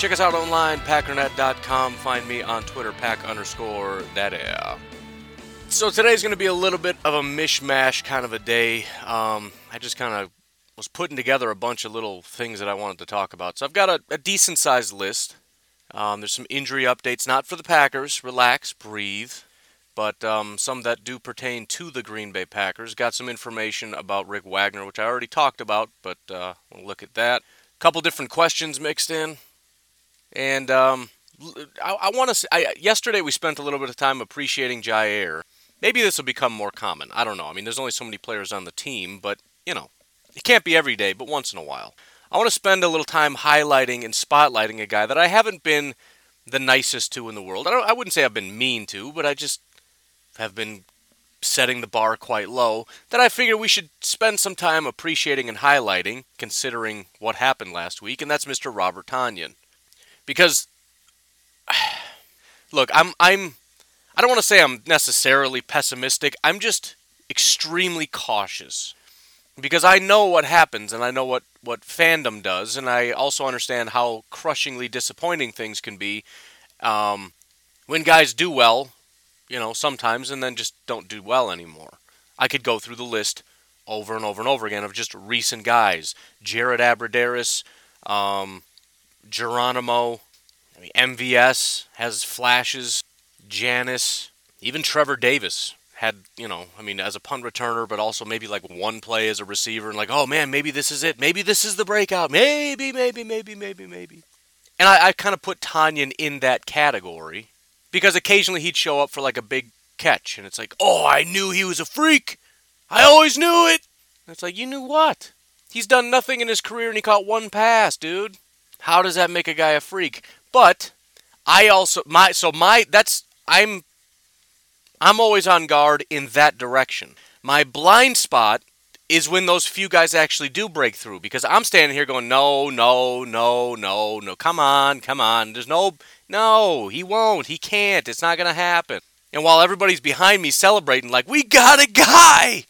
Check us out online, packernet.com. Find me on Twitter, pack underscore that air. So today's going to be a little bit of a mishmash kind of a day. Um, I just kind of was putting together a bunch of little things that I wanted to talk about. So I've got a, a decent sized list. Um, there's some injury updates, not for the Packers. Relax, breathe but um, some that do pertain to the Green Bay Packers. Got some information about Rick Wagner, which I already talked about, but uh, we'll look at that. A couple different questions mixed in, and um, I, I want to. Yesterday we spent a little bit of time appreciating Jaire. Maybe this will become more common. I don't know. I mean, there's only so many players on the team, but you know, it can't be every day, but once in a while. I want to spend a little time highlighting and spotlighting a guy that I haven't been the nicest to in the world. I, I wouldn't say I've been mean to, but I just have been setting the bar quite low that I figure we should spend some time appreciating and highlighting, considering what happened last week, and that's Mr. Robert Tonyan. Because, look, I'm, I'm, I don't want to say I'm necessarily pessimistic. I'm just extremely cautious because I know what happens and I know what what fandom does, and I also understand how crushingly disappointing things can be um, when guys do well you know, sometimes, and then just don't do well anymore. I could go through the list over and over and over again of just recent guys. Jared Abbrederis, um, Geronimo, I mean, MVS has flashes, Janis, even Trevor Davis had, you know, I mean, as a punt returner, but also maybe like one play as a receiver, and like, oh man, maybe this is it. Maybe this is the breakout. Maybe, maybe, maybe, maybe, maybe. And I, I kind of put Tonyan in that category because occasionally he'd show up for like a big catch, and it's like, oh, I knew he was a freak. I always knew it. And it's like, you knew what? He's done nothing in his career, and he caught one pass, dude. How does that make a guy a freak? But I also my so my that's I'm I'm always on guard in that direction. My blind spot is when those few guys actually do break through because I'm standing here going, no, no, no, no, no, come on, come on. There's no, no, he won't. He can't. It's not going to happen. And while everybody's behind me celebrating, like, we got a guy!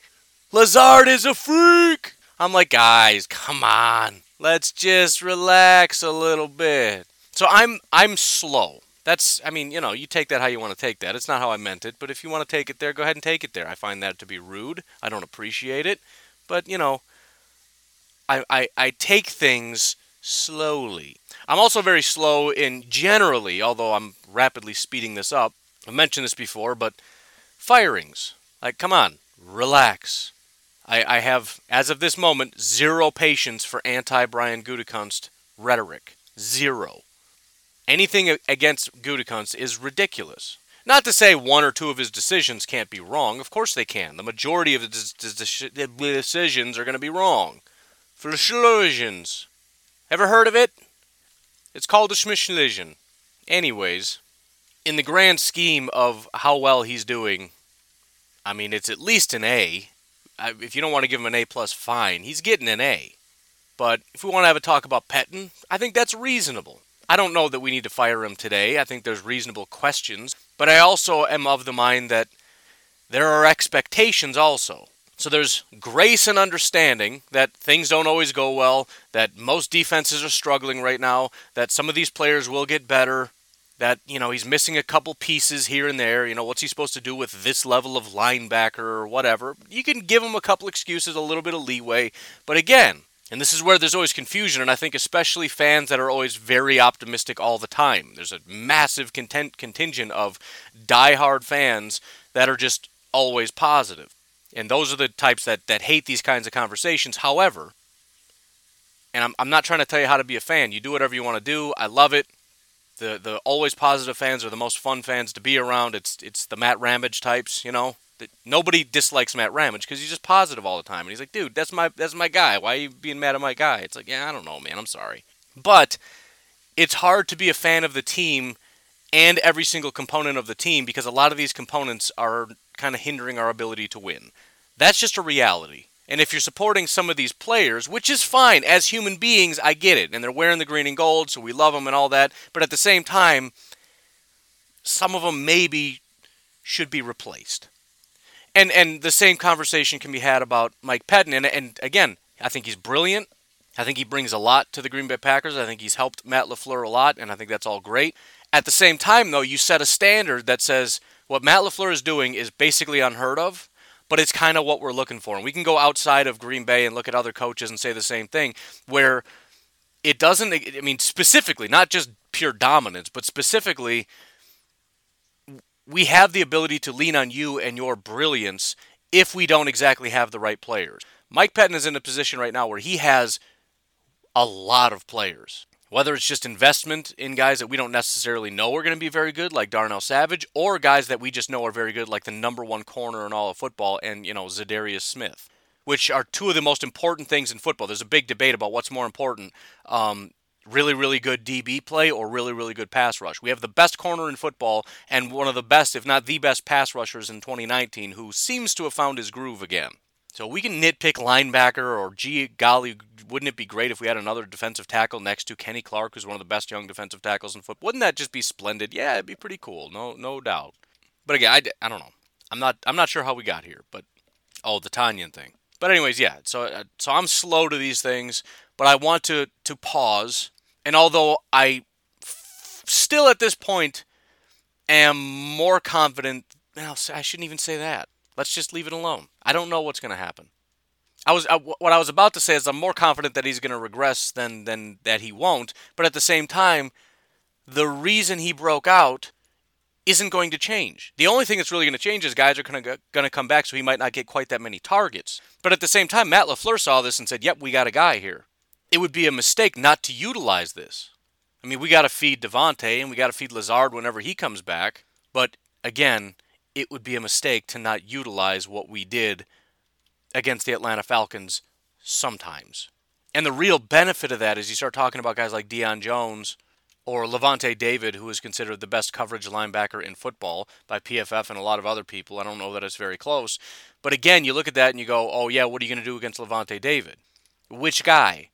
Lazard is a freak! I'm like, guys, come on. Let's just relax a little bit. So I'm I'm slow. That's I mean, you know, you take that how you want to take that. It's not how I meant it, but if you want to take it there, go ahead and take it there. I find that to be rude. I don't appreciate it. But, you know, I, I, I take things slowly. I'm also very slow in generally, although I'm rapidly speeding this up. I mentioned this before, but firings. Like, come on, relax. I, I have, as of this moment, zero patience for anti Brian Gutekunst rhetoric. Zero. Anything against Gutekunst is ridiculous. Not to say one or two of his decisions can't be wrong. Of course they can. The majority of his decisions are going to be wrong. Verschlusions. Ever heard of it? It's called a schmishlision. Anyways, in the grand scheme of how well he's doing, I mean, it's at least an A. If you don't want to give him an A plus, fine. He's getting an A. But if we want to have a talk about Pettine, I think that's reasonable. I don't know that we need to fire him today. I think there's reasonable questions. But I also am of the mind that there are expectations also. So there's grace and understanding that things don't always go well, that most defenses are struggling right now, that some of these players will get better, that, you know, he's missing a couple pieces here and there. You know, what's he supposed to do with this level of linebacker or whatever? You can give him a couple excuses, a little bit of leeway. But again, and this is where there's always confusion, and I think especially fans that are always very optimistic all the time. There's a massive content, contingent of die-hard fans that are just always positive. And those are the types that, that hate these kinds of conversations. However, and I'm, I'm not trying to tell you how to be a fan. You do whatever you want to do. I love it. The the always positive fans are the most fun fans to be around. It's it's the Matt Ramage types, you know that nobody dislikes Matt Ramage because he's just positive all the time. And he's like, dude, that's my that's my guy. Why are you being mad at my guy? It's like, yeah, I don't know, man. I'm sorry. But it's hard to be a fan of the team and every single component of the team because a lot of these components are kind of hindering our ability to win. That's just a reality. And if you're supporting some of these players, which is fine, as human beings, I get it. And they're wearing the green and gold, so we love them and all that. But at the same time, some of them maybe should be replaced. And and the same conversation can be had about Mike Pettine. And, and again, I think he's brilliant. I think he brings a lot to the Green Bay Packers. I think he's helped Matt LaFleur a lot, and I think that's all great. At the same time, though, you set a standard that says what Matt LaFleur is doing is basically unheard of but it's kind of what we're looking for. And we can go outside of Green Bay and look at other coaches and say the same thing, where it doesn't, I mean, specifically, not just pure dominance, but specifically, we have the ability to lean on you and your brilliance if we don't exactly have the right players. Mike Pettine is in a position right now where he has a lot of players whether it's just investment in guys that we don't necessarily know are going to be very good, like Darnell Savage, or guys that we just know are very good, like the number one corner in all of football, and you know Za'Darius Smith, which are two of the most important things in football. There's a big debate about what's more important. Um, really, really good DB play or really, really good pass rush. We have the best corner in football and one of the best, if not the best, pass rushers in 2019 who seems to have found his groove again. So we can nitpick linebacker or gee golly, wouldn't it be great if we had another defensive tackle next to Kenny Clark, who's one of the best young defensive tackles in football? Wouldn't that just be splendid? Yeah, it'd be pretty cool, no no doubt. But again, I, I don't know. I'm not I'm not sure how we got here, but oh, the Tonyan thing. But anyways, yeah. So uh, so I'm slow to these things, but I want to to pause. And although I f- still at this point am more confident, well, I shouldn't even say that. Let's just leave it alone. I don't know what's going to happen. I was I, what I was about to say is I'm more confident that he's going to regress than than that he won't. But at the same time, the reason he broke out isn't going to change. The only thing that's really going to change is guys are going to come back, so he might not get quite that many targets. But at the same time, Matt LaFleur saw this and said, "Yep, we got a guy here." It would be a mistake not to utilize this. I mean, we got to feed Davante and we got to feed Lazard whenever he comes back. But again, it would be a mistake to not utilize what we did against the Atlanta Falcons sometimes. And the real benefit of that is you start talking about guys like Deion Jones or Lavonte David, who is considered the best coverage linebacker in football by PFF and a lot of other people. I don't know that it's very close. But again, you look at that and you go, oh, yeah, what are you going to do against Lavonte David? Which guy?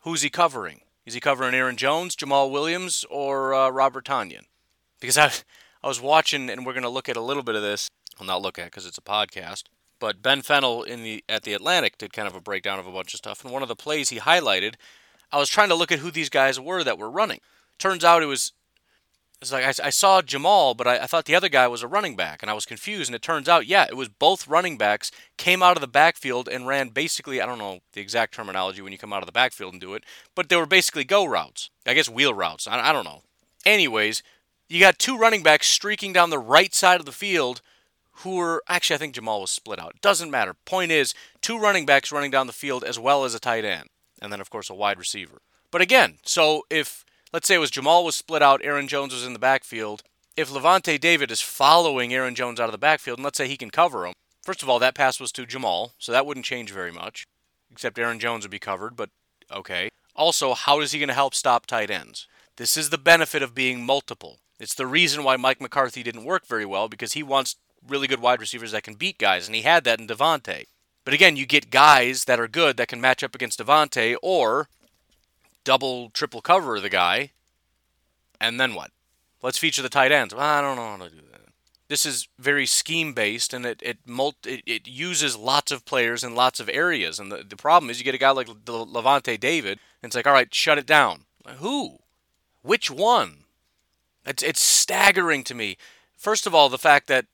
Who's he covering? Is he covering Aaron Jones, Jamaal Williams, or uh, Robert Tonyan? Because I, I was watching, and we're going to look at a little bit of this. I'll not look at because it's a podcast. But Ben Fennell in the at the Athletic did kind of a breakdown of a bunch of stuff, and one of the plays he highlighted, I was trying to look at who these guys were that were running. Turns out it was it's like I, I, saw Jamaal, but I, I, thought the other guy was a running back, and I was confused. And it turns out, yeah, it was both running backs came out of the backfield and ran basically I don't know the exact terminology when you come out of the backfield and do it, but they were basically go routes. I guess wheel routes. I, I don't know. Anyways, you got two running backs streaking down the right side of the field who were actually I think Jamaal was split out. Doesn't matter. Point is, two running backs running down the field as well as a tight end, and then of course a wide receiver. But again, so if let's say it was Jamaal was split out, Aaron Jones was in the backfield. If Lavonte David is following Aaron Jones out of the backfield, and let's say he can cover him, first of all, that pass was to Jamaal, so that wouldn't change very much, except Aaron Jones would be covered, but okay. Also, how is he going to help stop tight ends? This is the benefit of being multiple. It's the reason why Mike McCarthy didn't work very well because he wants really good wide receivers that can beat guys, and he had that in Davante. But again, you get guys that are good that can match up against Davante or double, triple cover the guy, and then what? Let's feature the tight ends. Well, I don't know how to do that. This is very scheme based, and it it, multi, it it uses lots of players in lots of areas. And the, the problem is, you get a guy like Lavonte David, and it's like, all right, shut it down. Who? Which one? It's it's staggering to me. First of all, the fact that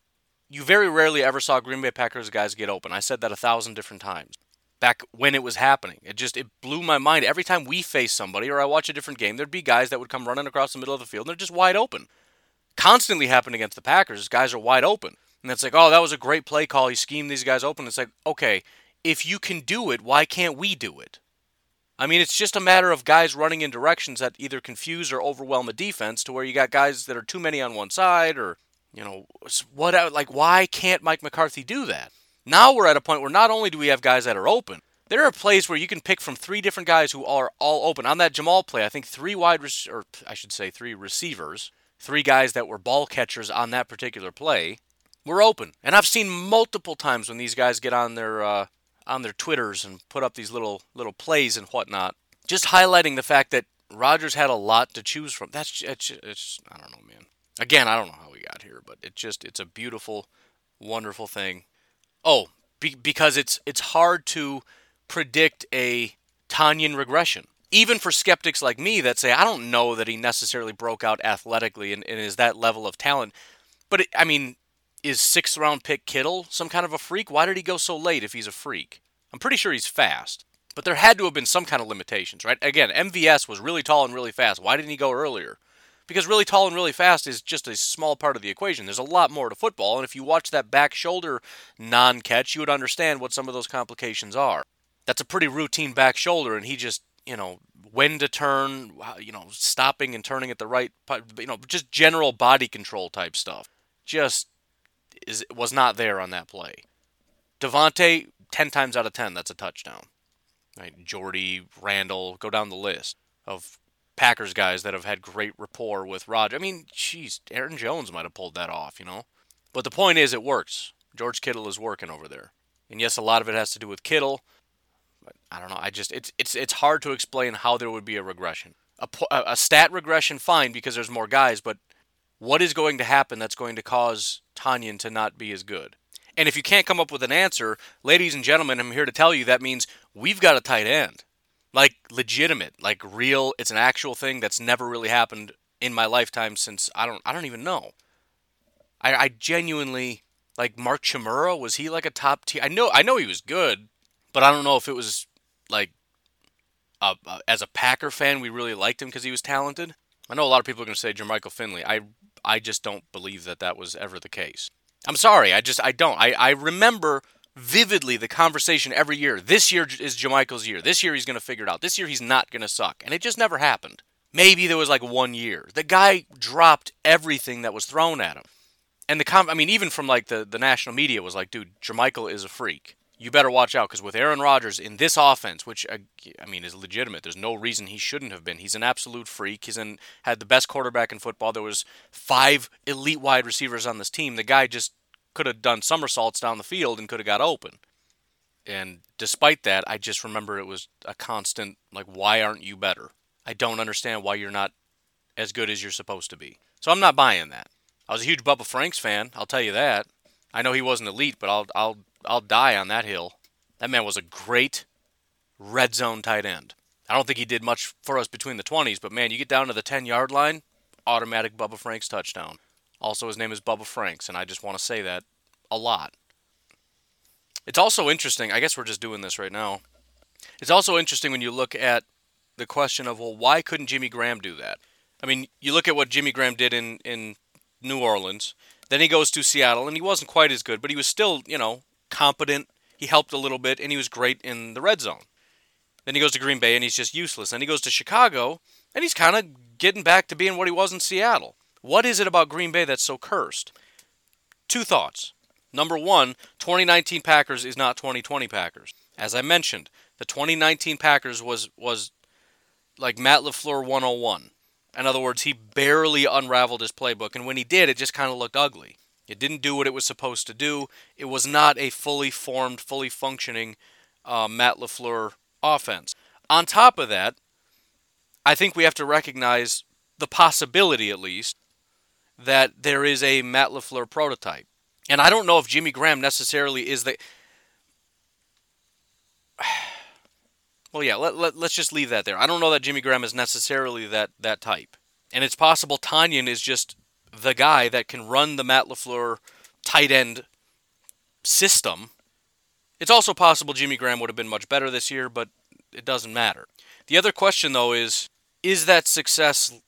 you very rarely ever saw Green Bay Packers guys get open. I said that a thousand different times back when it was happening. It just it blew my mind. Every time we face somebody or I watch a different game, there'd be guys that would come running across the middle of the field and they're just wide open. Constantly happened against the Packers. Guys are wide open. And it's like, oh, that was a great play call. He schemed these guys open. It's like, okay, if you can do it, why can't we do it? I mean, it's just a matter of guys running in directions that either confuse or overwhelm a defense to where you got guys that are too many on one side or, you know, what like why can't Mike McCarthy do that? Now we're at a point where not only do we have guys that are open, there are plays where you can pick from three different guys who are all open. On that Jamaal play, I think three wide or I should say three receivers three guys that were ball catchers on that particular play were open. And I've seen multiple times when these guys get on their uh, on their Twitters and put up these little little plays and whatnot, just highlighting the fact that Rodgers had a lot to choose from. That's it's, it's I don't know, man. Again, I don't know how we got here, but it just it's a beautiful, wonderful thing. Oh, be, because it's it's hard to predict a Tonyan regression. Even for skeptics like me that say I don't know that he necessarily broke out athletically and, and is that level of talent, but it, I mean, is sixth round pick Kittle some kind of a freak? Why did he go so late if he's a freak? I'm pretty sure he's fast. But there had to have been some kind of limitations, right? Again, MVS was really tall and really fast. Why didn't he go earlier? Because really tall and really fast is just a small part of the equation. There's a lot more to football, and if you watch that back shoulder non catch, you would understand what some of those complications are. That's a pretty routine back shoulder, and he just, you know, when to turn, you know, stopping and turning at the right, you know, just general body control type stuff. Just is was not there on that play. Davante, 10 times out of 10, that's a touchdown. Right? Jordy, Randall, go down the list of Packers guys that have had great rapport with Roger. I mean, jeez, Aaron Jones might have pulled that off, you know. But the point is, it works. George Kittle is working over there, and yes, a lot of it has to do with Kittle. But I don't know. I just it's it's it's hard to explain how there would be a regression. A, a stat regression, fine, because there's more guys, but what is going to happen that's going to cause Tonyan to not be as good? And if you can't come up with an answer, ladies and gentlemen, I'm here to tell you that means we've got a tight end. Like legitimate, like real, it's an actual thing that's never really happened in my lifetime since I don't I don't even know. I, I genuinely like Mark Chmura, was he like a top tier? I know I know he was good, but I don't know if it was like uh, as a Packer fan we really liked him because he was talented. I know a lot of people are going to say Jermichael Finley. I I just don't believe that that was ever the case. I'm sorry. I just I don't. I I remember vividly the conversation every year. This year is Jermichael's year. This year he's going to figure it out. This year he's not going to suck, and it just never happened. Maybe there was like one year. The guy dropped everything that was thrown at him. And the com I mean even from like the the national media was like, dude, Jermichael is a freak. You better watch out because with Aaron Rodgers in this offense, which uh, I mean is legitimate, there's no reason he shouldn't have been. He's an absolute freak. He's in had the best quarterback in football. There was five elite wide receivers on this team. The guy just could have done somersaults down the field and could have got open. And despite that, I just remember it was a constant like, why aren't you better? I don't understand why you're not as good as you're supposed to be. So I'm not buying that. I was a huge Bubba Franks fan, I'll tell you that. I know he wasn't elite, but I'll I'll I'll die on that hill. That man was a great red zone tight end. I don't think he did much for us between the 20s, but man, you get down to the 10 yard line, automatic Bubba Franks touchdown. Also, his name is Bubba Franks, and I just want to say that a lot. It's also interesting. I guess we're just doing this right now. It's also interesting when you look at the question of, well, why couldn't Jimmy Graham do that? I mean, you look at what Jimmy Graham did in, in New Orleans. Then he goes to Seattle, and he wasn't quite as good, but he was still, you know, competent. He helped a little bit, and he was great in the red zone. Then he goes to Green Bay, and he's just useless. Then he goes to Chicago, and he's kind of getting back to being what he was in Seattle. What is it about Green Bay that's so cursed? Two thoughts. Number one, 2019 Packers is not 2020 Packers. As I mentioned, the 2019 Packers was was like Matt LaFleur 101. In other words, he barely unraveled his playbook, and when he did, it just kind of looked ugly. It didn't do what it was supposed to do. It was not a fully formed, fully functioning uh, Matt LaFleur offense. On top of that, I think we have to recognize the possibility, at least, that there is a Matt LaFleur prototype. And I don't know if Jimmy Graham necessarily is the. Well, yeah, let, let, let's just leave that there. I don't know that Jimmy Graham is necessarily that, that type. And it's possible Tonyan is just the guy that can run the Matt LaFleur tight end system. It's also possible Jimmy Graham would have been much better this year, but it doesn't matter. The other question, though, is is that success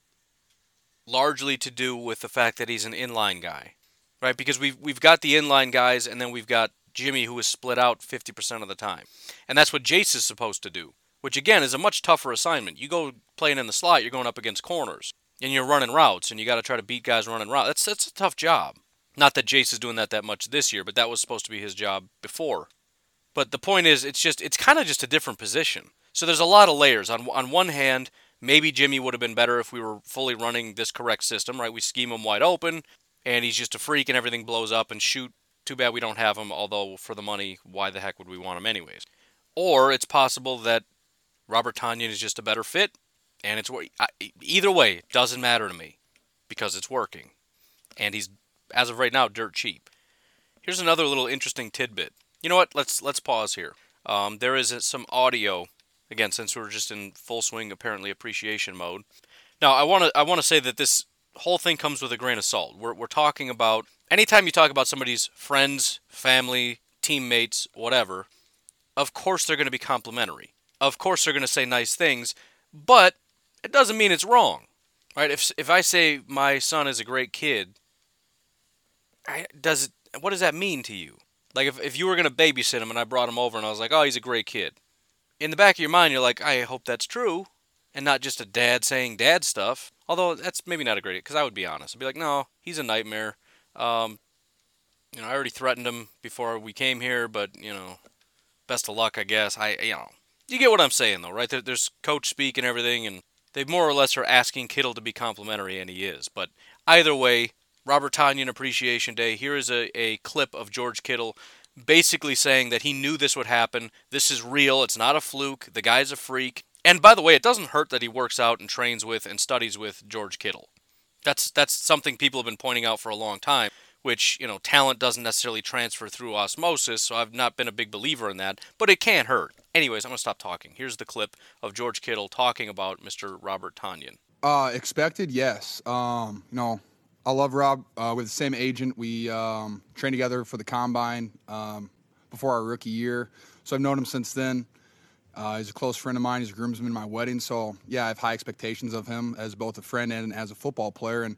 largely to do with the fact that he's an inline guy, right? Because we've we've got the inline guys, and then we've got Jimmy who is split out 50% of the time, and that's what Jace is supposed to do. Which again is a much tougher assignment. You go playing in the slot, you're going up against corners, and you're running routes, and you got to try to beat guys running routes. That's that's a tough job. Not that Jace is doing that that much this year, but that was supposed to be his job before. But the point is, it's just it's kind of just a different position. So there's a lot of layers. On on one hand, Maybe Jimmy would have been better if we were fully running this correct system, right? We scheme him wide open, and he's just a freak, and everything blows up. And shoot, too bad we don't have him. Although for the money, why the heck would we want him anyways? Or it's possible that Robert Tonyan is just a better fit, and it's either way, it doesn't matter to me because it's working, and he's as of right now dirt cheap. Here's another little interesting tidbit. You know what? Let's let's pause here. Um, there is some audio again since we're just in full swing apparently appreciation mode. Now I want to I want to say that this whole thing comes with a grain of salt. We're we're talking about anytime you talk about somebody's friends, family, teammates, whatever. Of course they're going to be complimentary. Of course they're going to say nice things, but it doesn't mean it's wrong. Right? If if I say my son is a great kid, I, does it, what does that mean to you? Like if, if you were going to babysit him and I brought him over and I was like, "Oh, he's a great kid." In the back of your mind, you're like, "I hope that's true." And not just a dad saying dad stuff. Although that's maybe not a great because I would be honest. I'd be like, "No, he's a nightmare." Um, you know, I already threatened him before we came here, but you know, best of luck, I guess. I, you know, you get what I'm saying though, right? there's coach speak and everything, and they more or less are asking Kittle to be complimentary, and he is. But either way, Robert Tonyan Appreciation Day. Here is a, a clip of George Kittle basically saying that he knew this would happen. This is real. It's not a fluke. The guy's a freak. And by the way, it doesn't hurt that he works out and trains with and studies with George Kittle. That's that's something people have been pointing out for a long time, which, you know, talent doesn't necessarily transfer through osmosis, so I've not been a big believer in that, but it can't hurt. Anyways, I'm going to stop talking. Here's the clip of George Kittle talking about Mr. Robert Tonyan. Uh, expected, yes. Um, you know, I love Rob. Uh, we're the same agent. We um, trained together for the combine um, before our rookie year, so I've known him since then. Uh, he's a close friend of mine. He's a groomsman in my wedding, so yeah, I have high expectations of him as both a friend and as a football player. And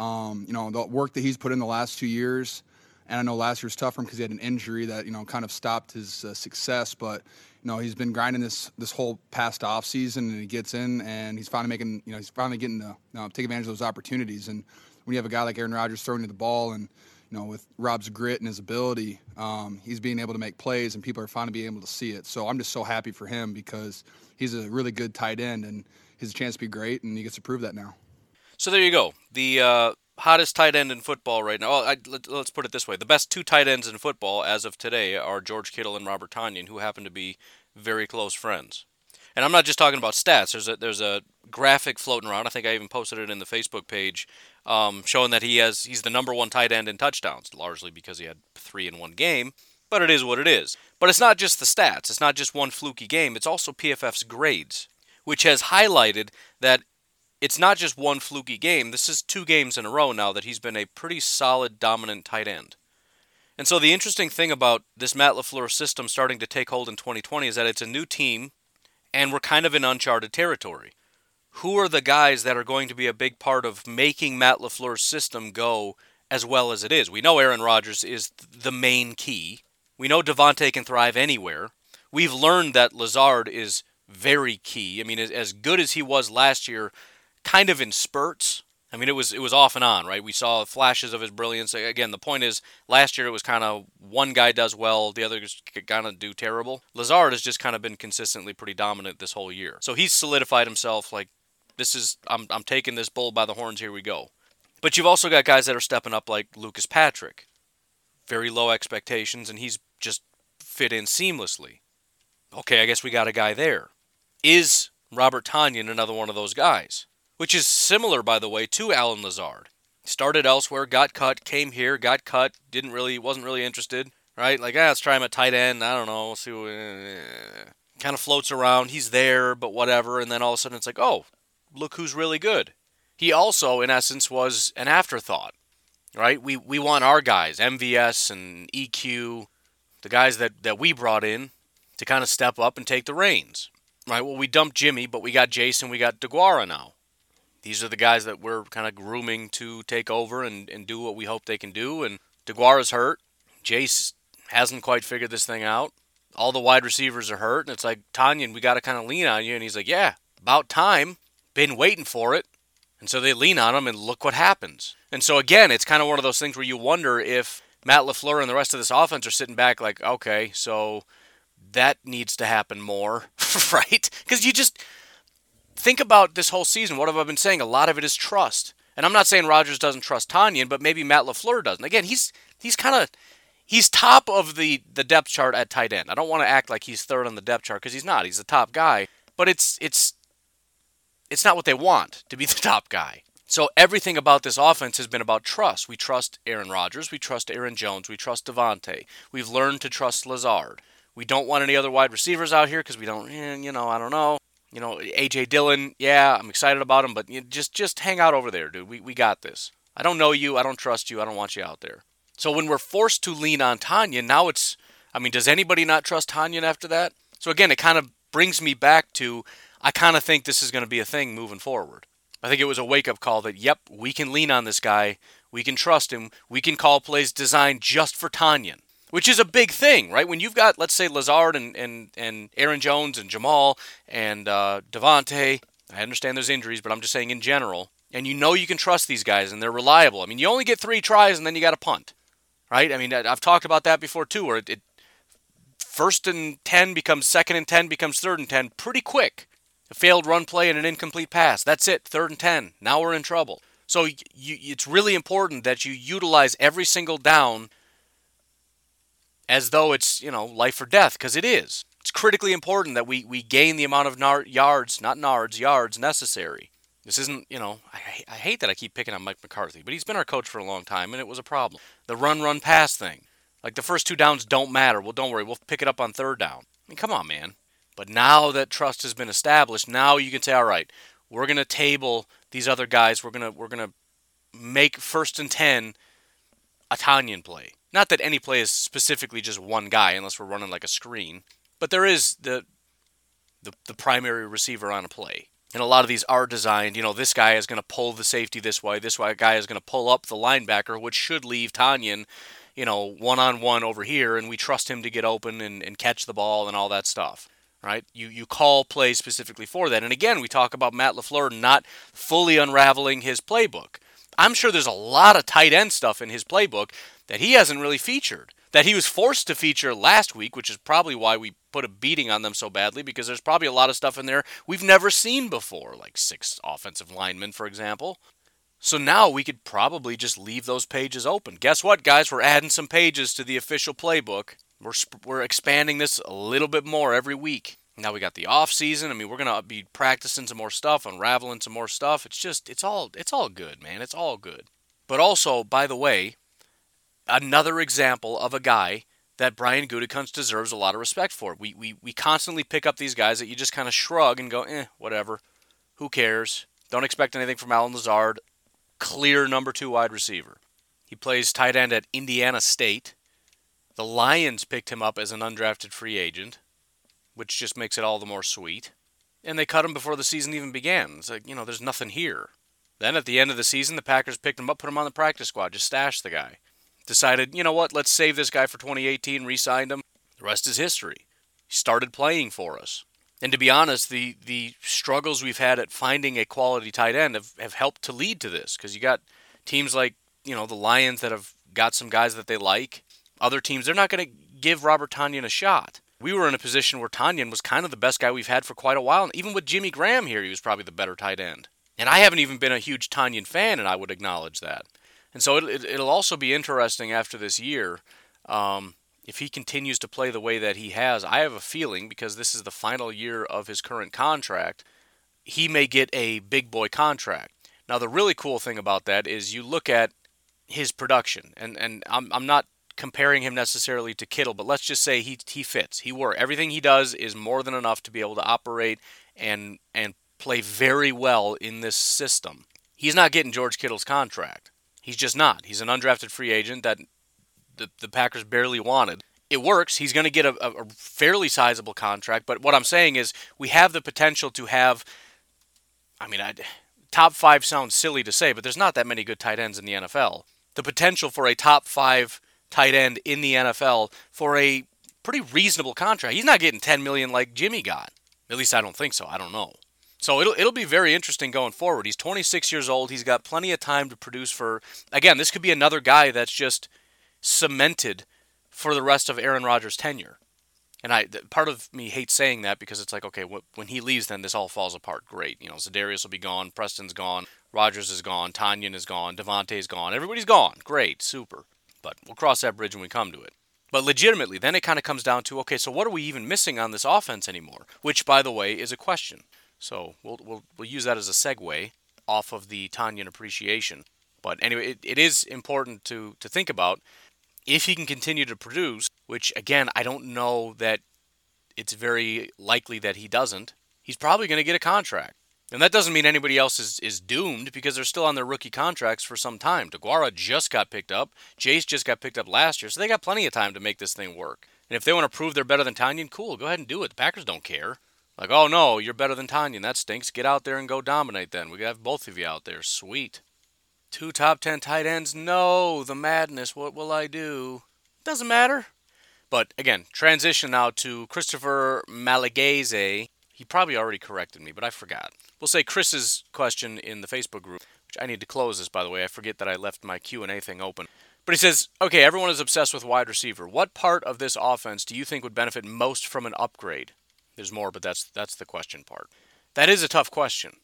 um, you know, the work that he's put in the last two years, and I know last year was tough for him because he had an injury that you know kind of stopped his uh, success. But you know, he's been grinding this this whole past off season, and he gets in, and he's finally making you know he's finally getting to you know, take advantage of those opportunities. And when you have a guy like Aaron Rodgers throwing you the ball and you know, with Rob's grit and his ability, um, he's being able to make plays, and people are finally being able to see it. So I'm just so happy for him because he's a really good tight end, and he has a chance to be great, and he gets to prove that now. So there you go. The uh, hottest tight end in football right now. Well, I, let, us put it this way: the best two tight ends in football as of today are George Kittle and Robert Tonyan, who happen to be very close friends. And I'm not just talking about stats. There's a there's a graphic floating around. I think I even posted it in the Facebook page, um, showing that he has he's the number one tight end in touchdowns, largely because he had three in one game. But it is what it is. But it's not just the stats. It's not just one fluky game. It's also PFF's grades, which has highlighted that it's not just one fluky game. This is two games in a row now that he's been a pretty solid, dominant tight end. And so the interesting thing about this Matt LaFleur system starting to take hold in 2020 is that it's a new team and we're kind of in uncharted territory. Who are the guys that are going to be a big part of making Matt LaFleur's system go as well as it is? We know Aaron Rodgers is the main key. We know Davante can thrive anywhere. We've learned that Lazard is very key. I mean, as good as he was last year, kind of in spurts. I mean, it was it was off and on, right? We saw flashes of his brilliance. Again, the point is, last year it was kind of one guy does well, the other kind of do terrible. Lazard has just kind of been consistently pretty dominant this whole year. So he's solidified himself. Like this is, I'm I'm taking this bull by the horns. Here we go. But you've also got guys that are stepping up, like Lucas Patrick. Very low expectations, and he's just fit in seamlessly. Okay, I guess we got a guy there. Is Robert Tonyan another one of those guys? Which is similar, by the way, to Allen Lazard. Started elsewhere, got cut, came here, got cut, didn't really, wasn't really interested, right? Like, ah, let's try him at tight end. I don't know, we'll see. What, eh. Kind of floats around. He's there, but whatever. And then all of a sudden, it's like, oh, look who's really good. He also, in essence, was an afterthought, right? We we want our guys, MVS and EQ, the guys that that we brought in to kind of step up and take the reins, right? Well, we dumped Jimmy, but we got Jason, we got Deguara now these are the guys that we're kind of grooming to take over and, and do what we hope they can do. And Deguara's hurt. Jace hasn't quite figured this thing out. All the wide receivers are hurt. And it's like, Tonyan, we got to kind of lean on you. And he's like, yeah, about time. Been waiting for it. And so they lean on him, and look what happens. And so, again, it's kind of one of those things where you wonder if Matt LaFleur and the rest of this offense are sitting back like, okay, so that needs to happen more, right? Because you just think about this whole season. What have I been saying? A lot of it is trust. And I'm not saying Rodgers doesn't trust Tonyan, but maybe Matt LaFleur doesn't. Again, he's he's kind of he's top of the the depth chart at tight end. I don't want to act like he's third on the depth chart because he's not. He's the top guy, but it's it's it's not what they want to be the top guy. So everything about this offense has been about trust. We trust Aaron Rodgers, we trust Aaron Jones, we trust Davante. We've learned to trust Lazard. We don't want any other wide receivers out here because we don't, eh, you know, I don't know. You know, AJ Dillon, yeah, I'm excited about him, but just just hang out over there, dude. We we got this. I don't know you, I don't trust you, I don't want you out there. So when we're forced to lean on Tonyan, now it's I mean, does anybody not trust Tonyan after that? So again, it kind of brings me back to I kind of think this is going to be a thing moving forward. I think it was a wake up call that, yep, we can lean on this guy. We can trust him. We can call plays designed just for Tonyan, which is a big thing, right? When you've got, let's say, Lazard and, and, and Aaron Jones and Jamaal and uh, Davante, I understand there's injuries, but I'm just saying in general, and you know you can trust these guys and they're reliable. I mean, you only get three tries and then you got to punt, right? I mean, I've talked about that before too, where it, it first and 10 becomes second and 10 becomes third and 10 pretty quick a failed run play and an incomplete pass. That's it. Third and 10. Now we're in trouble. So you, it's really important that you utilize every single down as though it's, you know, life or death, because it is. It's critically important that we, we gain the amount of nar- yards, not nards, yards necessary. This isn't, you know, I, I hate that I keep picking on Mike McCarthy, but he's been our coach for a long time, and it was a problem. The run, run, pass thing. Like the first two downs don't matter. Well, don't worry, we'll pick it up on third down. I mean, come on, man. But now that trust has been established, now you can say, all right, we're going to table these other guys. We're going to we're to make first and 10 a Tonyan play. Not that any play is specifically just one guy unless we're running like a screen, but there is the the, the primary receiver on a play. And a lot of these are designed, you know, this guy is going to pull the safety this way, this guy is going to pull up the linebacker, which should leave Tonyan, you know, one on one over here, and we trust him to get open and, and catch the ball and all that stuff right? You you call plays specifically for that. And again, we talk about Matt LaFleur not fully unraveling his playbook. I'm sure there's a lot of tight end stuff in his playbook that he hasn't really featured. That he was forced to feature last week, which is probably why we put a beating on them so badly, because there's probably a lot of stuff in there we've never seen before, like six offensive linemen, for example. So now we could probably just leave those pages open. Guess what, guys? We're adding some pages to the official playbook. We're, we're expanding this a little bit more every week. Now we got the off season. I mean, we're gonna be practicing some more stuff, unraveling some more stuff. It's just, it's all, it's all good, man. It's all good. But also, by the way, another example of a guy that Brian Gutekunst deserves a lot of respect for. We, we, we constantly pick up these guys that you just kind of shrug and go, eh, whatever. Who cares? Don't expect anything from Allen Lazard. Clear number two wide receiver. He plays tight end at Indiana State. The Lions picked him up as an undrafted free agent, which just makes it all the more sweet. And they cut him before the season even began. It's like, you know, there's nothing here. Then at the end of the season, the Packers picked him up, put him on the practice squad, just stashed the guy. Decided, you know what, let's save this guy for 2018, re signed him. The rest is history. He started playing for us. And to be honest, the, the struggles we've had at finding a quality tight end have, have helped to lead to this because you got teams like, you know, the Lions that have got some guys that they like other teams, they're not going to give Robert Tonyan a shot. We were in a position where Tonyan was kind of the best guy we've had for quite a while. And even with Jimmy Graham here, he was probably the better tight end. And I haven't even been a huge Tonyan fan, and I would acknowledge that. And so it, will also be interesting after this year. Um, if he continues to play the way that he has, I have a feeling because this is the final year of his current contract, he may get a big boy contract. Now, the really cool thing about that is you look at his production, and, and I'm, I'm not comparing him necessarily to Kittle, but let's just say he he fits. He works. Everything he does is more than enough to be able to operate and and play very well in this system. He's not getting George Kittle's contract. He's just not. He's an undrafted free agent that the, the Packers barely wanted. It works. He's going to get a, a fairly sizable contract, but what I'm saying is we have the potential to have. I mean, I, top five sounds silly to say, but there's not that many good tight ends in the NFL. The potential for a top five tight end in the NFL for a pretty reasonable contract. He's not getting 10 million like Jimmy got. At least I don't think so. I don't know. So it'll it'll be very interesting going forward. He's 26 years old. He's got plenty of time to produce for again, this could be another guy that's just cemented for the rest of Aaron Rodgers' tenure. And I part of me hates saying that because it's like, okay, when he leaves, then this all falls apart. Great, you know, Za'Darius will be gone, Preston's gone, Rodgers is gone, Tonyan is gone, Davante's gone, everybody's gone. Great, super. But we'll cross that bridge when we come to it. But legitimately, then it kind of comes down to okay, so what are we even missing on this offense anymore? Which, by the way, is a question. So we'll we'll, we'll use that as a segue off of the Tonyan appreciation. But anyway, it, it is important to to think about if he can continue to produce, which again, I don't know that it's very likely that he doesn't. He's probably going to get a contract. And that doesn't mean anybody else is, is doomed because they're still on their rookie contracts for some time. Deguara just got picked up. Jace just got picked up last year, so they got plenty of time to make this thing work. And if they want to prove they're better than Tonyan, cool, go ahead and do it. The Packers don't care. Like, oh no, you're better than Tonyan. That stinks. Get out there and go dominate then. We have both of you out there. Sweet. Two top 10 tight ends? No, the madness. What will I do? Doesn't matter. But again, transition now to Christopher Malagese. He probably already corrected me, but I forgot. We'll say Chris's question in the Facebook group, which I need to close this by the way. I forget that I left my Q&A thing open. But he says, "Okay, everyone is obsessed with wide receiver. What part of this offense do you think would benefit most from an upgrade?" There's more, but that's that's the question part. That is a tough question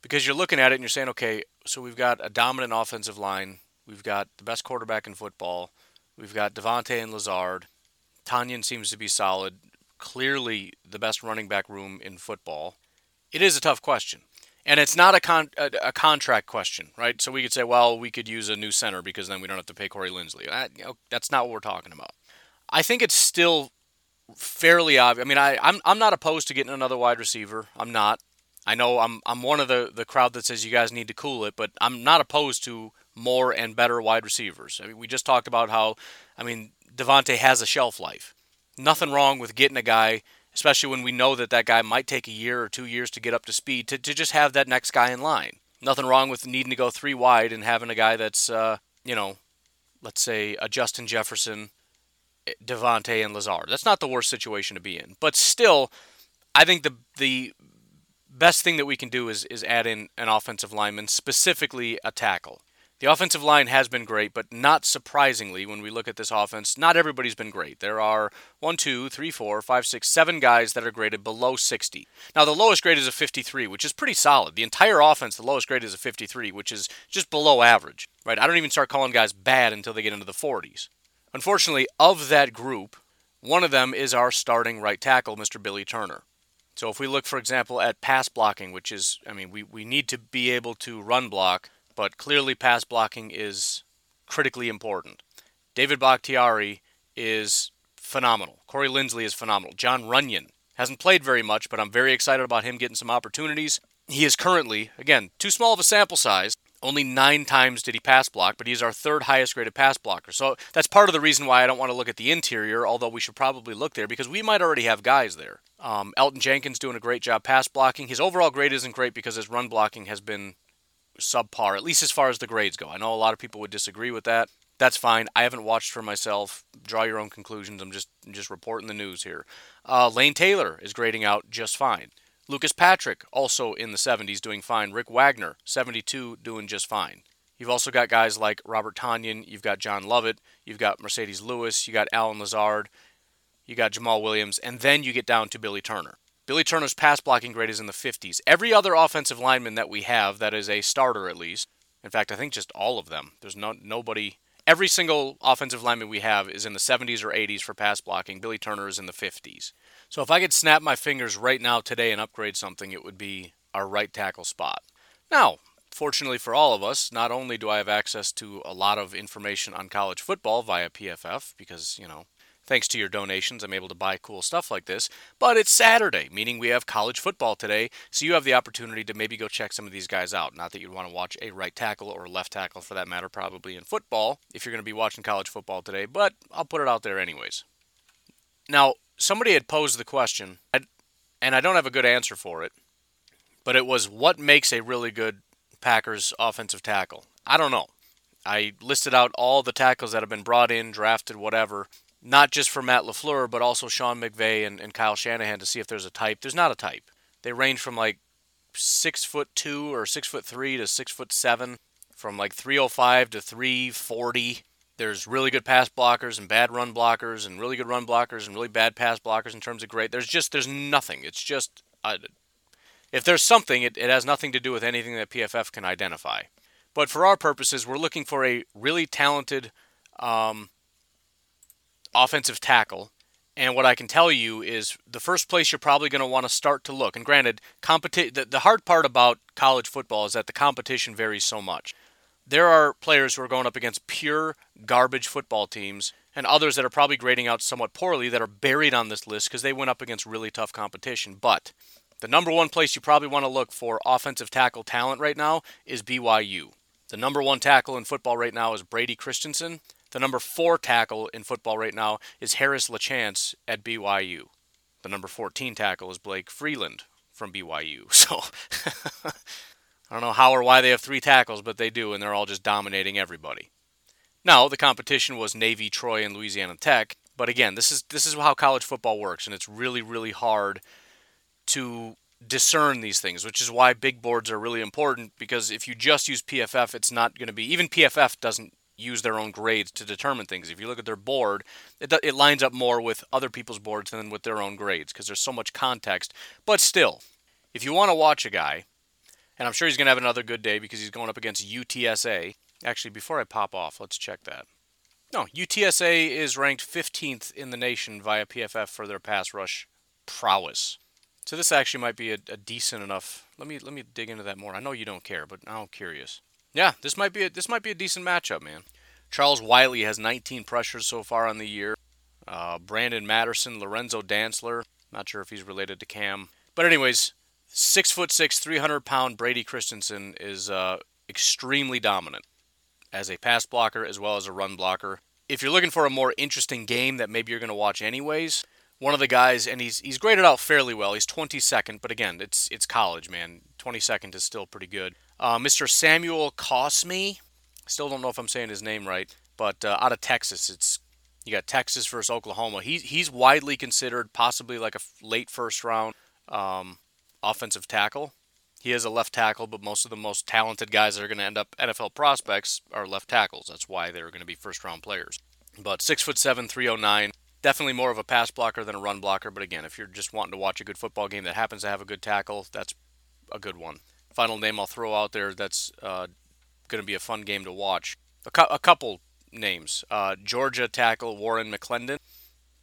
because you're looking at it and you're saying, okay, so we've got a dominant offensive line, we've got the best quarterback in football, we've got Davante and Lazard. Tonyan seems to be solid, clearly the best running back room in football. It is a tough question. And it's not a, con- a, a, contract question, right? So we could say, well, we could use a new center because then we don't have to pay Corey Linsley. That, you know, that's not what we're talking about. I think it's still fairly obvious. I mean, I, I'm, I'm not opposed to getting another wide receiver. I'm not. I know I'm, I'm one of the, the crowd that says you guys need to cool it, but I'm not opposed to more and better wide receivers. I mean, we just talked about how, I mean, Davante has a shelf life. Nothing wrong with getting a guy, especially when we know that that guy might take a year or two years to get up to speed, to, to just have that next guy in line. Nothing wrong with needing to go three wide and having a guy that's, uh, you know, let's say a Justin Jefferson, Davante, and Lazard. That's not the worst situation to be in. But still, I think the the best thing that we can do is is add in an offensive lineman, specifically a tackle. The offensive line has been great, but not surprisingly, when we look at this offense, not everybody's been great. There are one, two, three, four, five, six, seven guys that are graded below 60. Now, the lowest grade is a 53, which is pretty solid. The entire offense, the lowest grade is a 53, which is just below average, right? I don't even start calling guys bad until they get into the 40s. Unfortunately, of that group, one of them is our starting right tackle, Mr. Billy Turner. So if we look, for example, at pass blocking, which is, I mean, we, we need to be able to run block but clearly pass blocking is critically important. David Bakhtiari is phenomenal. Corey Linsley is phenomenal. Jon Runyan hasn't played very much, but I'm very excited about him getting some opportunities. He is currently, again, too small of a sample size. Only nine times did he pass block, but he's our third highest graded pass blocker. So that's part of the reason why I don't want to look at the interior, although we should probably look there because we might already have guys there. Um, Elgton Jenkins doing a great job pass blocking. His overall grade isn't great because his run blocking has been subpar, at least as far as the grades go. I know a lot of people would disagree with that. That's fine. I haven't watched for myself. Draw your own conclusions. I'm just I'm just reporting the news here. Uh, Lane Taylor is grading out just fine. Lucas Patrick also in the 70s doing fine. Rick Wagner 72 doing just fine. You've also got guys like Robert Tonyan. You've got John Lovett. You've got Marcedes Lewis. You got Allen Lazard. You got Jamaal Williams, and then you get down to Billy Turner. Billy Turner's pass blocking grade is in the 50s. Every other offensive lineman that we have that is a starter at least, in fact, I think just all of them. There's no nobody every single offensive lineman we have is in the 70s or 80s for pass blocking. Billy Turner is in the 50s. So if I could snap my fingers right now today and upgrade something, it would be our right tackle spot. Now, fortunately for all of us, not only do I have access to a lot of information on college football via PFF because, you know, Thanks to your donations, I'm able to buy cool stuff like this. But it's Saturday, meaning we have college football today, so you have the opportunity to maybe go check some of these guys out. Not that you'd want to watch a right tackle or left tackle for that matter, probably in football, if you're going to be watching college football today, but I'll put it out there anyways. Now, somebody had posed the question, and I don't have a good answer for it, but it was what makes a really good Packers offensive tackle? I don't know. I listed out all the tackles that have been brought in, drafted, whatever, not just for Matt LaFleur, but also Sean McVay and, and Kyle Shanahan to see if there's a type. There's not a type. They range from like six foot two or six foot three to six foot seven, from like 305 to 340. There's really good pass blockers and bad run blockers, and really good run blockers and really bad pass blockers in terms of grade. There's just there's nothing. It's just uh, if there's something, it, it has nothing to do with anything that PFF can identify. But for our purposes, we're looking for a really talented um, offensive tackle. And what I can tell you is the first place you're probably going to want to start to look. And granted, competi- the, the hard part about college football is that the competition varies so much. There are players who are going up against pure garbage football teams, and others that are probably grading out somewhat poorly that are buried on this list because they went up against really tough competition. But the number one place you probably want to look for offensive tackle talent right now is BYU. The number one tackle in football right now is Brady Christensen. The number four tackle in football right now is Harris LaChance at BYU. The number 14 tackle is Blake Freeland from BYU. So I don't know how or why they have three tackles, but they do, and they're all just dominating everybody. Now, the competition was Navy, Troy, and Louisiana Tech. But again, this is this is how college football works, and it's really, really hard to discern these things, which is why big boards are really important because if you just use PFF, it's not going to be even PFF doesn't use their own grades to determine things. If you look at their board, it, it lines up more with other people's boards than with their own grades because there's so much context. But still, if you want to watch a guy and I'm sure he's going to have another good day because he's going up against UTSA. Actually, before I pop off, let's check that. No, UTSA is ranked 15th in the nation via PFF for their pass rush prowess. So this actually might be a, a, decent enough. Let me let me dig into that more. I know you don't care, but I'm curious. Yeah, this might be a, this might be a decent matchup, man. Charles Wiley has 19 pressures so far on the year. Uh, Brandon Matterson, Lorenzo Dantzler. Not sure if he's related to Cam, but anyways, six foot six, 300 pound Brady Christensen is uh, extremely dominant as a pass blocker as well as a run blocker. If you're looking for a more interesting game that maybe you're going to watch anyways, one of the guys, and he's he's graded out fairly well. He's 22nd, but again, it's it's college, man. 22nd is still pretty good. Uh, Mr. Samuel Cosmi, still don't know if I'm saying his name right, but uh, out of Texas, it's you got Texas versus Oklahoma. He's he's widely considered possibly like a late first round um, offensive tackle. He is a left tackle, but most of the most talented guys that are going to end up NFL prospects are left tackles. That's why they're going to be first round players. But six foot seven, 309, definitely more of a pass blocker than a run blocker. But again, if you're just wanting to watch a good football game that happens to have a good tackle, that's a good one. Final name I'll throw out there that's uh, going to be a fun game to watch. A, cu- a couple names uh, Georgia tackle Warren McClendon.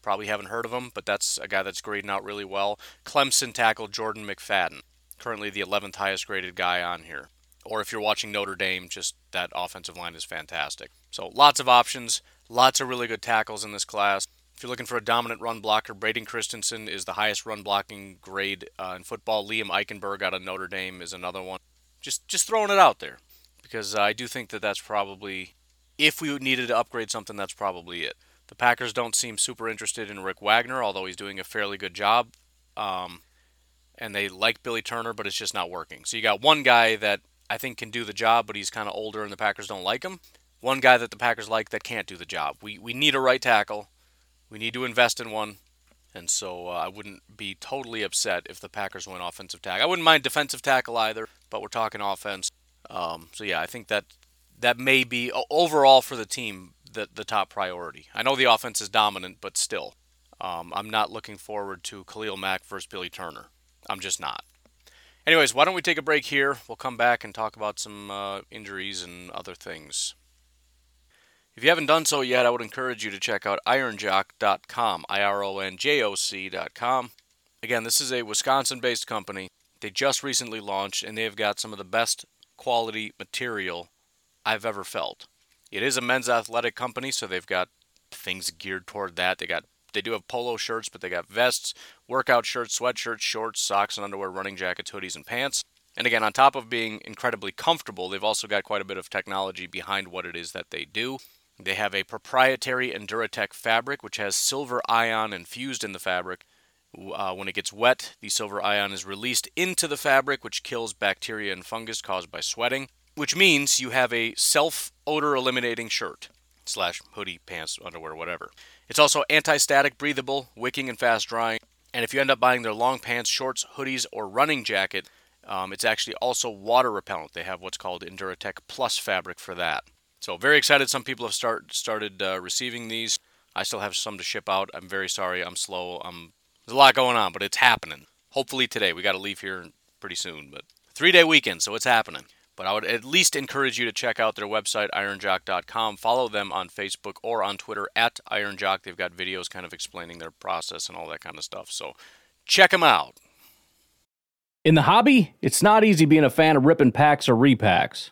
Probably haven't heard of him, but that's a guy that's grading out really well. Clemson tackle Jordan McFadden, currently the 11th highest graded guy on here. Or if you're watching Notre Dame, just that offensive line is fantastic. So lots of options, lots of really good tackles in this class. If you're looking for a dominant run blocker, Braden Christensen is the highest run blocking grade uh, in football. Liam Eichenberg out of Notre Dame is another one. Just just throwing it out there because I do think that that's probably if we needed to upgrade something, that's probably it. The Packers don't seem super interested in Rick Wagner, although he's doing a fairly good job. Um, and they like Billy Turner, but it's just not working. So you got one guy that I think can do the job, but he's kind of older and the Packers don't like him. One guy that the Packers like that can't do the job. We, we need a right tackle. We need to invest in one. And so uh, I wouldn't be totally upset if the Packers went offensive tackle. I wouldn't mind defensive tackle either, but we're talking offense. Um, so yeah, I think that that may be overall for the team the, the top priority. I know the offense is dominant, but still, um, I'm not looking forward to Khalil Mack versus Billy Turner. I'm just not. Anyways, why don't we take a break here? We'll come back and talk about some uh, injuries and other things. If you haven't done so yet, I would encourage you to check out ironjock.com, I R O N J O C.com. Again, this is a Wisconsin based company. They just recently launched and they've got some of the best quality material I've ever felt. It is a men's athletic company, so they've got things geared toward that. They got they do have polo shirts, but they got vests, workout shirts, sweatshirts, shorts, socks, and underwear, running jackets, hoodies, and pants. And again, on top of being incredibly comfortable, they've also got quite a bit of technology behind what it is that they do. They have a proprietary Enduratech fabric, which has silver ion infused in the fabric. Uh, when it gets wet, the silver ion is released into the fabric, which kills bacteria and fungus caused by sweating which means you have a self odor eliminating shirt slash hoodie, pants, underwear, whatever. It's also anti static, breathable, wicking, and fast drying. And if you end up buying their long pants, shorts, hoodies, or running jacket, um, it's actually also water repellent. They have what's called Enduratech Plus fabric for that. So very excited. Some people have start started uh, receiving these. I still have some to ship out. I'm very sorry. I'm slow. I'm there's a lot going on, but it's happening. Hopefully today. We got to leave here pretty soon, but three day weekend, so it's happening. But I would at least encourage you to check out their website, ironjock.com. Follow them on Facebook or on Twitter at ironjock. They've got videos kind of explaining their process and all that kind of stuff. So check them out. In the hobby, it's not easy being a fan of ripping packs or repacks.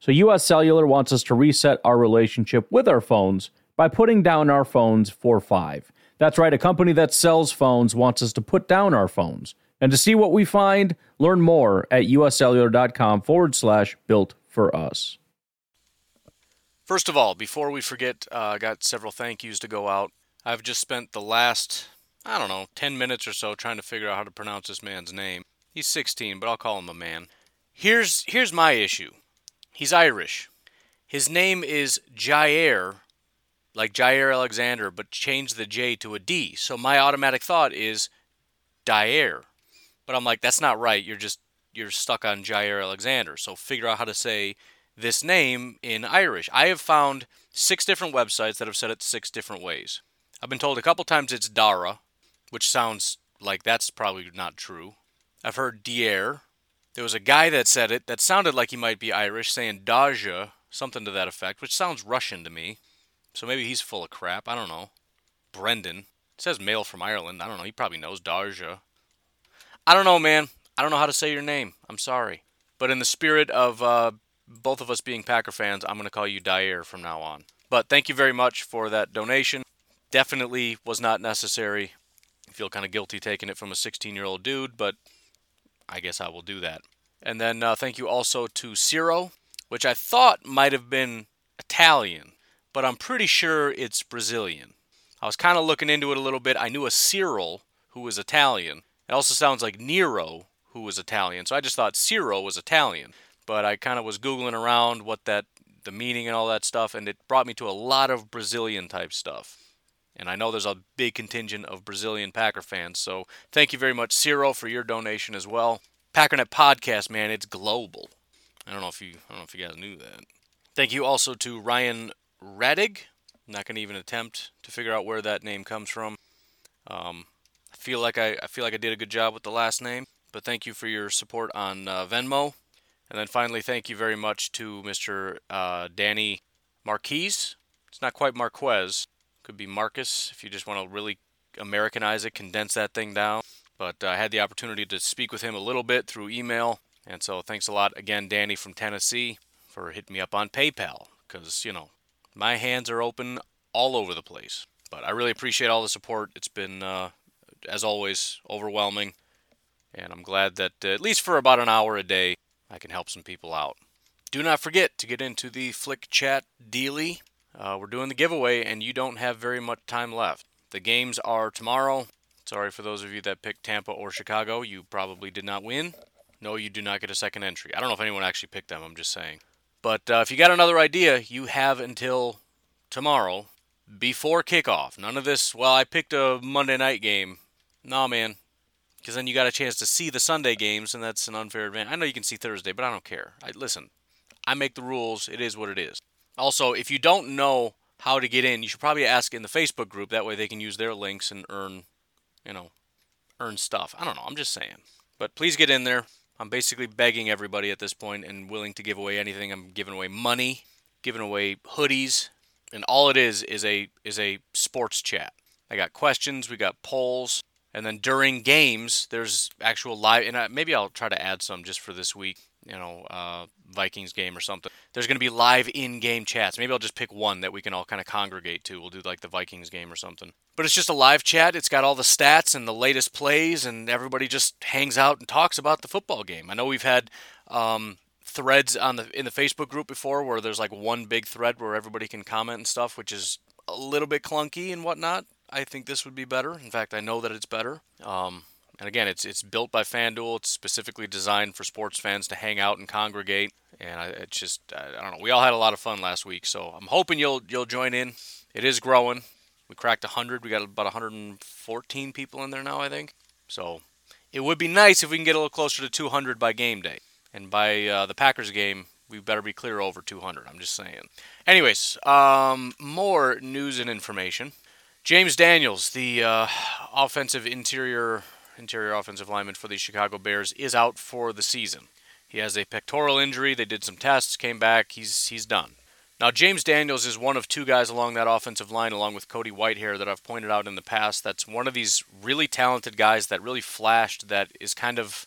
So, US Cellular wants us to reset our relationship with our phones by putting down our phones for five. That's right, a company that sells phones wants us to put down our phones. And to see what we find, learn more at uscellular.com forward slash built for us. First of all, before we forget, uh, I got several thank yous to go out. I've just spent the last, I don't know, 10 minutes or so trying to figure out how to pronounce this man's name. He's 16, but I'll call him a man. Here's here's my issue. He's Irish. His name is Jaire, like Jaire Alexander, but change the J to a D. So my automatic thought is Dyer. But I'm like, that's not right. You're just you're stuck on Jaire Alexander. So figure out how to say this name in Irish. I have found six different websites that have said it six different ways. I've been told a couple times it's Dara, which sounds like that's probably not true. I've heard Dier. There was a guy that said it that sounded like he might be Irish, saying Daja, something to that effect, which sounds Russian to me. So maybe he's full of crap. I don't know. Brendan. It says male from Ireland. I don't know. He probably knows Daja. I don't know, man. I don't know how to say your name. I'm sorry. But in the spirit of uh, both of us being Packer fans, I'm going to call you Dyer from now on. But thank you very much for that donation. Definitely was not necessary. I feel kind of guilty taking it from a 16 year old dude, but I guess I will do that. And then uh, thank you also to Ciro, which I thought might have been Italian, but I'm pretty sure it's Brazilian. I was kind of looking into it a little bit. I knew a Cyril who was Italian. It also sounds like Nero who was Italian, so I just thought Ciro was Italian. But I kind of was googling around what that the meaning and all that stuff, and it brought me to a lot of Brazilian type stuff. And I know there's a big contingent of Brazilian Packer fans, so thank you very much, Ciro, for your donation as well. Packernet podcast, man, it's global. I don't know if you I don't know if you guys knew that. Thank you also to Ryan Radig. I'm not gonna even attempt to figure out where that name comes from. Um, I feel like I, I feel like I did a good job with the last name, but thank you for your support on uh, Venmo. And then finally, thank you very much to Mr. Uh, Danny Marquise. It's not quite Marquez. Could be Marcus if you just want to really Americanize it, condense that thing down. But uh, I had the opportunity to speak with him a little bit through email. And so thanks a lot again, Danny from Tennessee, for hitting me up on PayPal. Because, you know, my hands are open all over the place. But I really appreciate all the support. It's been uh, as always, overwhelming. And I'm glad that uh, at least for about an hour a day, I can help some people out. Do not forget to get into the Flick Chat Dealy. Uh, we're doing the giveaway, and you don't have very much time left. The games are tomorrow. Sorry for those of you that picked Tampa or Chicago. You probably did not win. No, you do not get a second entry. I don't know if anyone actually picked them. I'm just saying. But uh, if you got another idea, you have until tomorrow before kickoff. None of this, well, I picked a Monday night game. Nah, man. Because then you got a chance to see the Sunday games, and that's an unfair advantage. I know you can see Thursday, but I don't care. I, listen, I make the rules. It is what it is. Also, if you don't know how to get in, you should probably ask in the Facebook group. That way they can use their links and earn, you know, earn stuff. I don't know. I'm just saying. But please get in there. I'm basically begging everybody at this point and willing to give away anything. I'm giving away money, giving away hoodies, and all it is is a is a sports chat. I got questions, we got polls, and then during games there's actual live. And I, maybe I'll try to add some just for this week. You know, uh, Vikings game or something. There's going to be live in-game chats. Maybe I'll just pick one that we can all kind of congregate to. We'll do like the Vikings game or something. But it's just a live chat. It's got all the stats and the latest plays, and everybody just hangs out and talks about the football game. I know we've had um, threads on the in the Facebook group before where there's like one big thread where everybody can comment and stuff, which is a little bit clunky and whatnot. I think this would be better. In fact, I know that it's better. Um, and again, it's it's built by FanDuel. It's specifically designed for sports fans to hang out and congregate. And I, it's just I don't know. We all had a lot of fun last week, so I'm hoping you'll you'll join in. It is growing. We cracked 100. We got about 114 people in there now, I think. So it would be nice if we can get a little closer to 200 by game day. And by uh, the Packers game, we better be clear over 200. I'm just saying. Anyways, um, more news and information. James Daniels, the uh, offensive interior interior offensive lineman for the Chicago Bears, is out for the season. He has a pectoral injury. They did some tests, came back. He's he's done. Now James Daniels is one of two guys along that offensive line, along with Cody Whitehair, that I've pointed out in the past. That's one of these really talented guys that really flashed. That is kind of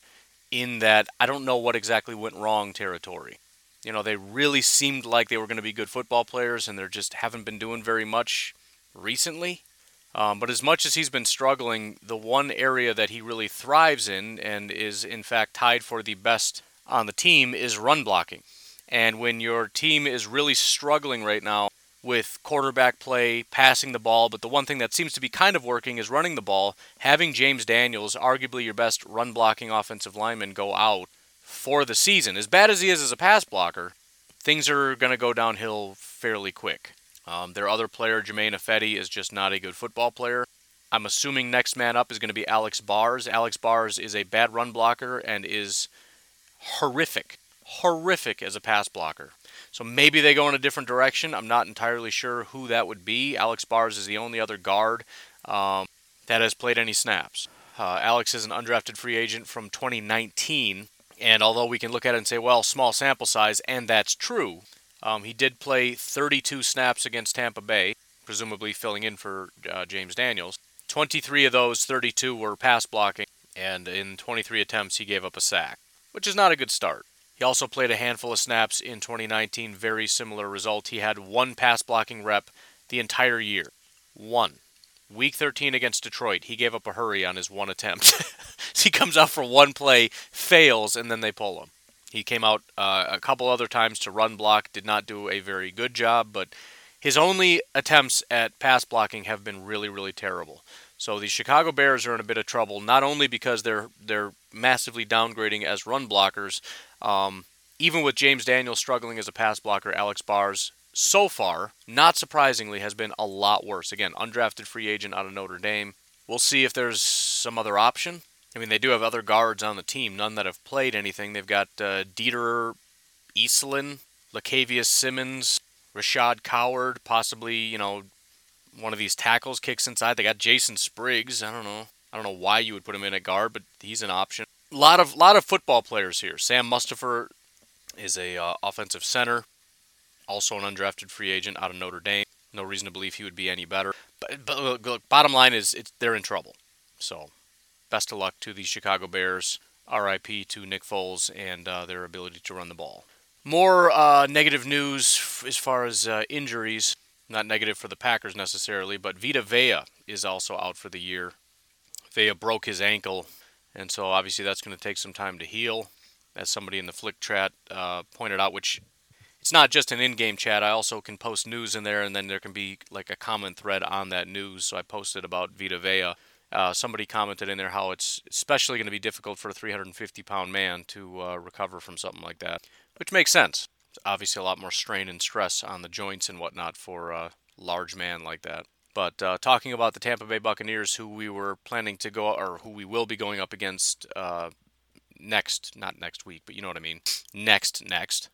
in that I don't know what exactly went wrong territory. You know, they really seemed like they were going to be good football players, and they just haven't been doing very much recently. Um, but as much as he's been struggling, the one area that he really thrives in and is in fact tied for the best on the team is run blocking. And when your team is really struggling right now with quarterback play, passing the ball, but the one thing that seems to be kind of working is running the ball. Having James Daniels, arguably your best run blocking offensive lineman, go out for the season, as bad as he is as a pass blocker, things are going to go downhill fairly quick. Um, their other player, Germain Ifedi, is just not a good football player. I'm assuming next man up is going to be Alex Bars. Alex Bars is a bad run blocker and is horrific, horrific as a pass blocker. So maybe they go in a different direction. I'm not entirely sure who that would be. Alex Bars is the only other guard um, that has played any snaps. Uh, Alex is an undrafted free agent from 2019. And although we can look at it and say, well, small sample size, and that's true, um, he did play 32 snaps against Tampa Bay, presumably filling in for uh, James Daniels. 23 of those 32 were pass blocking, and in 23 attempts, he gave up a sack, which is not a good start. He also played a handful of snaps in 2019, very similar result. He had one pass blocking rep the entire year. One. Week 13 against Detroit, he gave up a hurry on his one attempt. he comes out for one play, fails, and then they pull him. He came out uh, a couple other times to run block, did not do a very good job, but his only attempts at pass blocking have been really, really terrible. So the Chicago Bears are in a bit of trouble, not only because they're they're massively downgrading as run blockers, um, even with James Daniels struggling as a pass blocker, Alex Bars so far, not surprisingly, has been a lot worse. Again, undrafted free agent out of Notre Dame. We'll see if there's some other option. I mean, they do have other guards on the team, none that have played anything. They've got uh, Dieter Eiselen, Lachavious Simmons, Rashad Coward, possibly, you know, one of these tackles kicks inside. They got Jason Spriggs. I don't know. I don't know why you would put him in at guard, but he's an option. A lot of lot of football players here. Sam Mustipher is a uh, offensive center, also an undrafted free agent out of Notre Dame. No reason to believe he would be any better. But, but look, bottom line is, it's, they're in trouble. So, best of luck to the Chicago Bears. RIP to Nick Foles and uh, their ability to run the ball. More uh, negative news as far as uh, injuries. Not negative for the Packers necessarily, but Vita Vea is also out for the year. Vea broke his ankle, and so obviously that's going to take some time to heal. As somebody in the Flick chat uh, pointed out, which it's not just an in-game chat. I also can post news in there, and then there can be like a common thread on that news. So I posted about Vita Vea. Uh, somebody commented in there how it's especially going to be difficult for a 350 pound man to uh, recover from something like that, which makes sense. It's obviously a lot more strain and stress on the joints and whatnot for a large man like that. But uh, talking about the Tampa Bay Buccaneers, who we were planning to go, or who we will be going up against uh, next, not next week, but you know what I mean, next, next.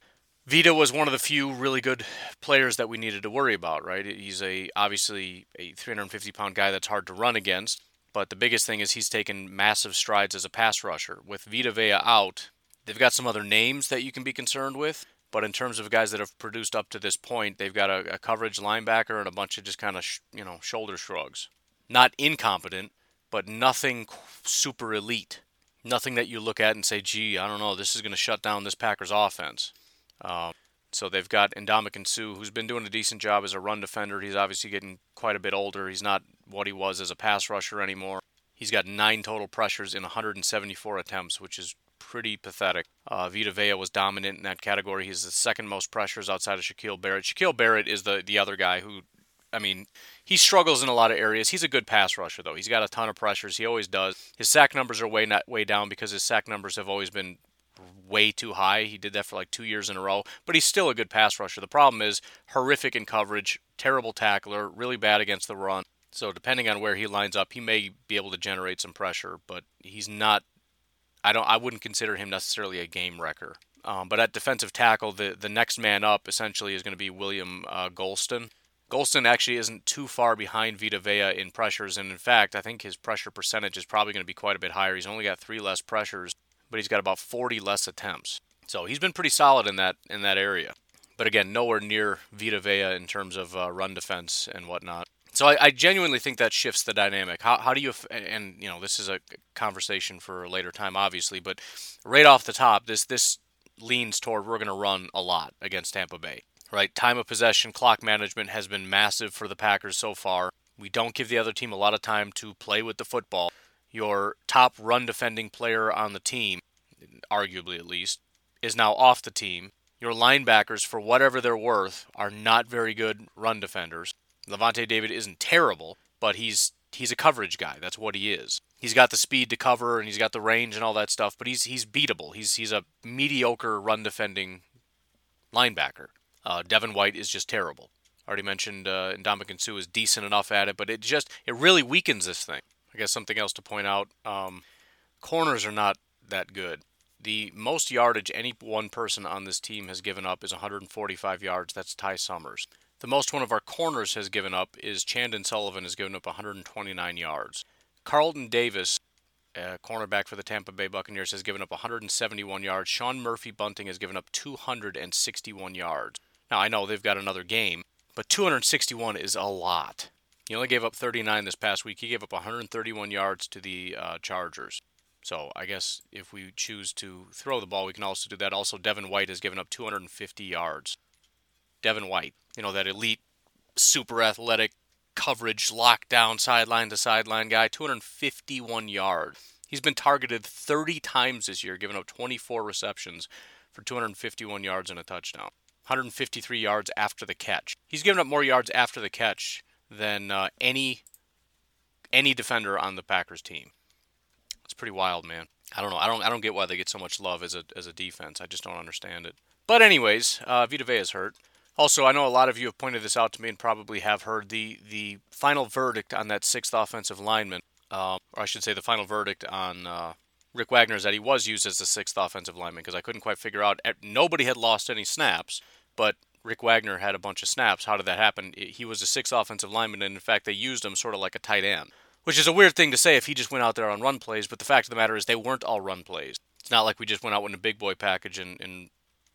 Vita was one of the few really good players that we needed to worry about, right? He's a obviously a 350 pound guy that's hard to run against, but the biggest thing is he's taken massive strides as a pass rusher. With Vita Vea out, they've got some other names that you can be concerned with, but in terms of guys that have produced up to this point, they've got a, a coverage linebacker and a bunch of just kind of sh- you know shoulder shrugs. Not incompetent, but nothing super elite. Nothing that you look at and say, "Gee, I don't know, this is going to shut down this Packers offense." Um, so they've got Ndamukong Suh, who's been doing a decent job as a run defender. He's obviously getting quite a bit older. He's not what he was as a pass rusher anymore. He's got nine total pressures in 174 attempts, which is pretty pathetic. Uh, Vita Vea was dominant in that category. He's the second most pressures outside of Shaquille Barrett. Shaquille Barrett is the, the other guy who, I mean, he struggles in a lot of areas. He's a good pass rusher, though. He's got a ton of pressures. He always does. His sack numbers are way not, way down because his sack numbers have always been way too high. He did that for like two years in a row, but he's still a good pass rusher. The problem is horrific in coverage, terrible tackler, really bad against the run. So depending on where he lines up, he may be able to generate some pressure, but he's not. I don't. I wouldn't consider him necessarily a game wrecker. Um, but at defensive tackle, the the next man up essentially is going to be William uh, Golston. Gholston actually isn't too far behind Vita Vea in pressures, and in fact, I think his pressure percentage is probably going to be quite a bit higher. He's only got three less pressures but he's got about 40 less attempts. So he's been pretty solid in that in that area. But again, nowhere near Vita Vea in terms of uh, run defense and whatnot. So I, I, genuinely think that shifts the dynamic. How, how do you and you know this is a conversation for a later time, obviously, but right off the top, this this leans toward we're going to run a lot against Tampa Bay. Right, time of possession, clock management has been massive for the Packers so far. We don't give the other team a lot of time to play with the football your top run defending player on the team, arguably at least, is now off the team. Your linebackers, for whatever they're worth, are not very good run defenders. Lavonte David isn't terrible, but he's he's a coverage guy. That's what he is. He's got the speed to cover and he's got the range and all that stuff, but he's he's beatable. He's he's a mediocre run defending linebacker. Uh, Devin White is just terrible. Already mentioned uh, Ndamukong is decent enough at it, but it just it really weakens this thing. I guess something else to point out um, corners are not that good. The most yardage any one person on this team has given up is 145 yards. That's Ty Summers. The most one of our corners has given up is Chandon Sullivan has given up 129 yards. Carlton Davis, a cornerback for the Tampa Bay Buccaneers, has given up 171 yards. Sean Murphy Bunting has given up 261 yards. Now I know they've got another game, but 261 is a lot. He only gave up 39 this past week. He gave up 131 yards to the uh, Chargers. So I guess if we choose to throw the ball, we can also do that. Also, Devin White has given up 250 yards. Devin White, you know, that elite, super athletic coverage, lockdown, sideline to sideline guy, 251 yards. He's been targeted 30 times this year, giving up 24 receptions for 251 yards and a touchdown. 153 yards after the catch. He's given up more yards after the catch than uh, any any defender on the Packers team. It's pretty wild, man. I don't know. I don't. I don't get why they get so much love as a as a defense. I just don't understand it. But anyways, uh, Vita Vea is hurt. Also, I know a lot of you have pointed this out to me and probably have heard the the final verdict on that sixth offensive lineman, uh, or I should say the final verdict on uh, Rick Wagner is that he was used as the sixth offensive lineman because I couldn't quite figure out. Nobody had lost any snaps, but Rick Wagner had a bunch of snaps. How did that happen? He was a sixth offensive lineman, and in fact, they used him sort of like a tight end, which is a weird thing to say if he just went out there on run plays. But the fact of the matter is, they weren't all run plays. It's not like we just went out in a big boy package and, and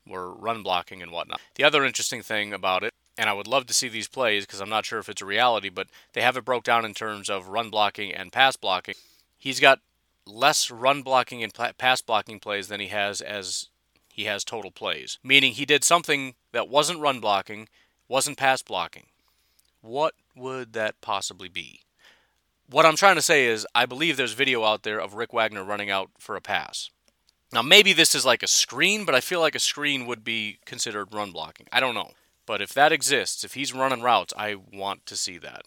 were run blocking and whatnot. The other interesting thing about it, and I would love to see these plays because I'm not sure if it's a reality, but they have it broke down in terms of run blocking and pass blocking. He's got less run blocking and pass blocking plays than he has as he has total plays, meaning he did something that wasn't run blocking, wasn't pass blocking. What would that possibly be? what I'm trying to say is, I believe there's video out there of Rick Wagner running out for a pass. Now, maybe this is like a screen, but I feel like a screen would be considered run blocking. I don't know. But if that exists, if he's running routes, I want to see that.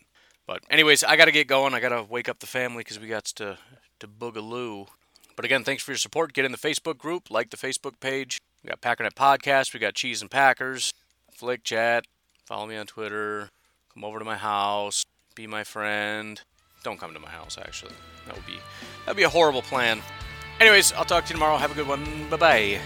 But anyways, I got to get going. I got to wake up the family because we got to to boogaloo. But again, thanks for your support. Get in the Facebook group, like the Facebook page. We got Packernet Podcast. We got Cheese and Packers, Flick Chat. Follow me on Twitter. Come over to my house. Be my friend. Don't come to my house. Actually, that would be that'd be a horrible plan. Anyways, I'll talk to you tomorrow. Have a good one. Bye bye.